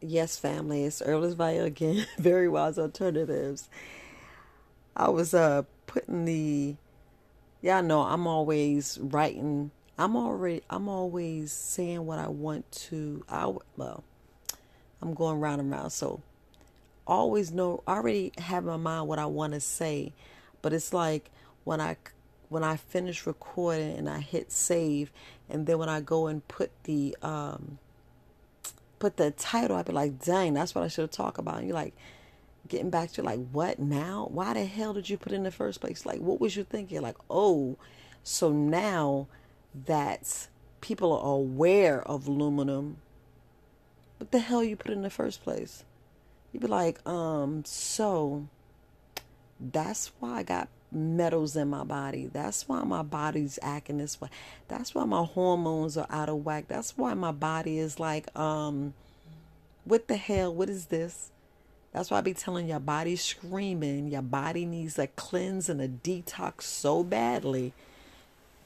Yes, family, it's Herbalist Via again. Very wise alternatives. I was uh putting the I know I'm always writing. I'm already I'm always saying what I want to I well, I'm going round and round. So always know already have in my mind what I want to say, but it's like when I when I finish recording and I hit save and then when I go and put the um put the title, I'd be like, dang, that's what I should have talked about. And you're like, getting back to like, what now? Why the hell did you put in the first place? Like, what was you thinking? Like, oh, so now that people are aware of aluminum, what the hell you put in the first place? You'd be like, um, so that's why I got metals in my body. That's why my body's acting this way. That's why my hormones are out of whack. That's why my body is like, um, what the hell? What is this? That's why I be telling your body screaming. Your body needs a cleanse and a detox so badly,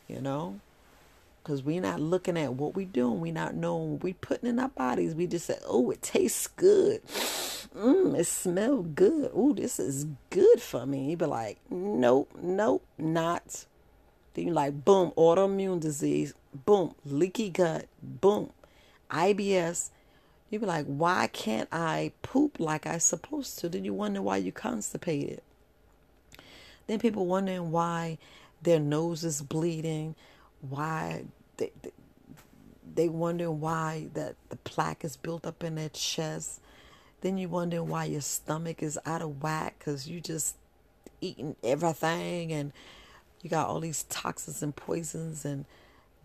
you know? Because we're not looking at what we doing. we not knowing we putting in our bodies. We just say, oh, it tastes good. Mmm, it smells good. Oh, this is good for me. You be like, nope, nope, not. Then you like, boom, autoimmune disease. Boom, leaky gut. Boom, IBS. You'd be like, why can't I poop like I supposed to? Then you wonder why you constipated. Then people wondering why their nose is bleeding why they, they, they wonder why that the plaque is built up in their chest. Then you wonder why your stomach is out of whack because you just eating everything and you got all these toxins and poisons and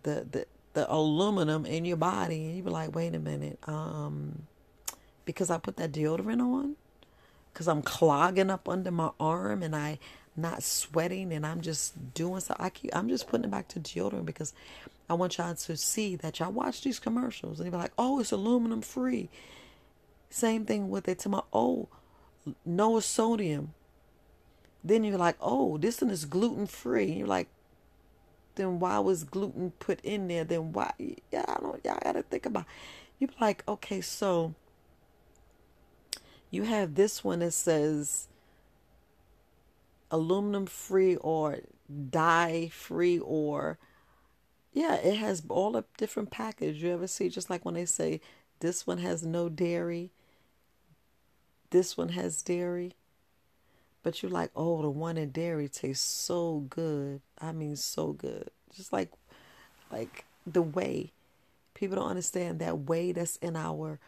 the the the aluminum in your body and you be like wait a minute um because i put that deodorant on because i'm clogging up under my arm and i not sweating and I'm just doing so I keep I'm just putting it back to deodorant because I want y'all to see that y'all watch these commercials and you be like, oh, it's aluminum free. Same thing with it to my oh no sodium. Then you're like, oh, this one is gluten free. You're like, then why was gluten put in there? Then why? Yeah, I don't. Y'all gotta think about. You're like, okay, so you have this one that says aluminum free or dye free or yeah, it has all the different package you ever see. Just like when they say this one has no dairy, this one has dairy, but you're like, oh, the one in dairy tastes so good. I mean, so good. Just like, like the whey. People don't understand that whey that's in our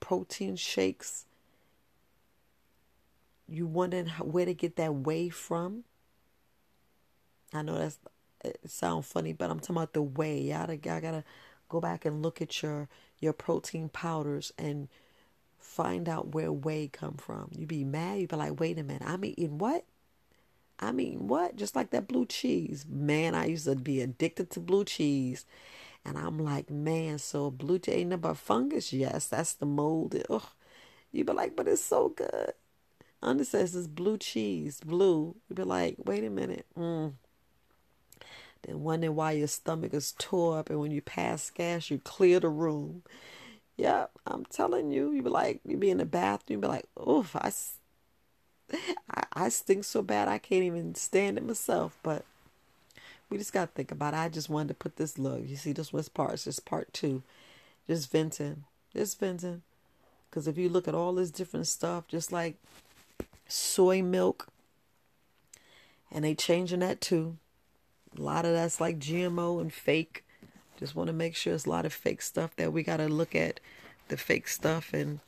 protein shakes you wondering where to get that whey from? I know that's it sounds funny, but I'm talking about the whey. Y'all, y'all gotta go back and look at your your protein powders and find out where whey come from. You be mad. You be like, wait a minute, I'm eating what? I mean, what? Just like that blue cheese. Man, I used to be addicted to blue cheese. And I'm like, man, so blue cheese ain't but fungus? Yes, that's the mold. Ugh. You be like, but it's so good. Under says it's blue cheese, blue. You'd be like, wait a minute. Mm. Then wondering why your stomach is tore up, and when you pass gas, you clear the room. Yeah, I'm telling you, you be like, you be in the bathroom, you be like, oof, I, I, I stink so bad I can't even stand it myself. But we just gotta think about it. I just wanted to put this look. You see, this was part. This part two. Just venting, just venting. Because if you look at all this different stuff, just like soy milk. And they changing that too. A lot of that's like GMO and fake. Just want to make sure it's a lot of fake stuff that we got to look at the fake stuff and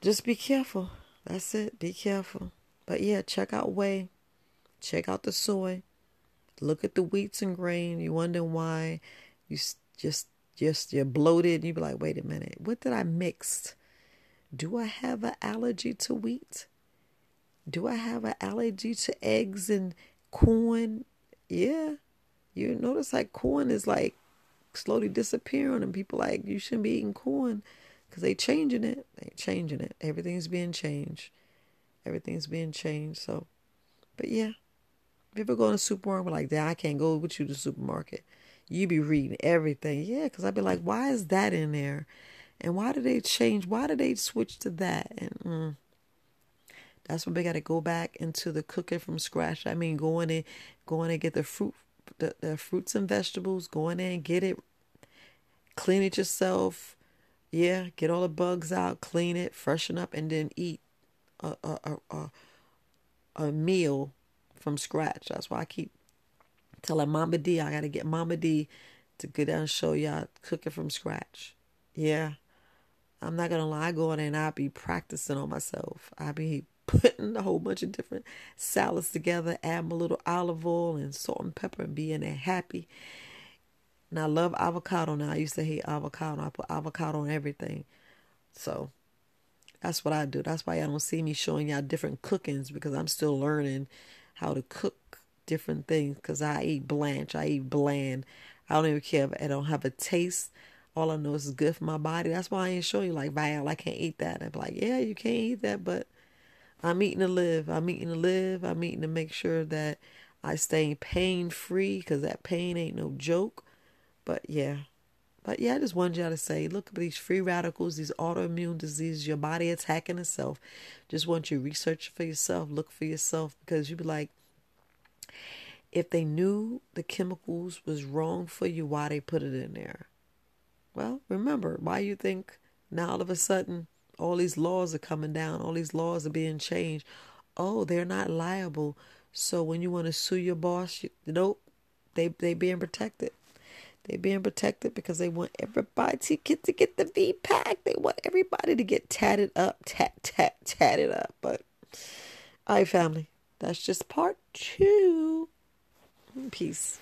just be careful. That's it. Be careful. But yeah, check out whey. Check out the soy. Look at the wheats and grain. You wonder why you just just you're bloated. You be like, wait a minute, what did I mix? Do I have an allergy to wheat? Do I have an allergy to eggs and corn? Yeah. You notice like corn is like slowly disappearing and people like you shouldn't be eating corn because they changing it. They changing it. Everything's being changed. Everything's being changed. So, but yeah. If you ever go in a supermarket like that, I can't go with you to the supermarket. You be reading everything. Yeah, because I'd be like, why is that in there? And why did they change? Why did they switch to that? And mm, that's when we got to go back into the cooking from scratch. I mean, going in, going and get the fruit, the, the fruits and vegetables. Going in, get it, clean it yourself. Yeah, get all the bugs out, clean it, freshen up, and then eat a a a, a, meal from scratch. That's why I keep telling Mama D I gotta get Mama D to go down and show y'all cooking from scratch. Yeah. I'm not gonna lie, I go in there and I be practicing on myself. I be putting a whole bunch of different salads together, add a little olive oil and salt and pepper and being there happy. And I love avocado now. I used to hate avocado. I put avocado on everything. So that's what I do. That's why y'all don't see me showing y'all different cookings because I'm still learning how to cook different things because I eat blanch. I eat bland. I don't even care if I don't have a taste. All I know is it's good for my body. That's why I ain't showing you like, Val, I can't eat that. I'm like, yeah, you can't eat that, but I'm eating to live. I'm eating to live. I'm eating to make sure that I stay pain free because that pain ain't no joke. But yeah. But yeah, I just wanted y'all to say, look at these free radicals, these autoimmune diseases, your body attacking itself. Just want you to research for yourself, look for yourself, because you'd be like, if they knew the chemicals was wrong for you, why they put it in there? Well, remember, why you think now all of a sudden all these laws are coming down, all these laws are being changed. Oh, they're not liable. So when you want to sue your boss, you, nope, they they being protected. They being protected because they want everybody to get to get the V pack. They want everybody to get tatted up, tat tat tatted up. But all right, family, that's just part two. Peace.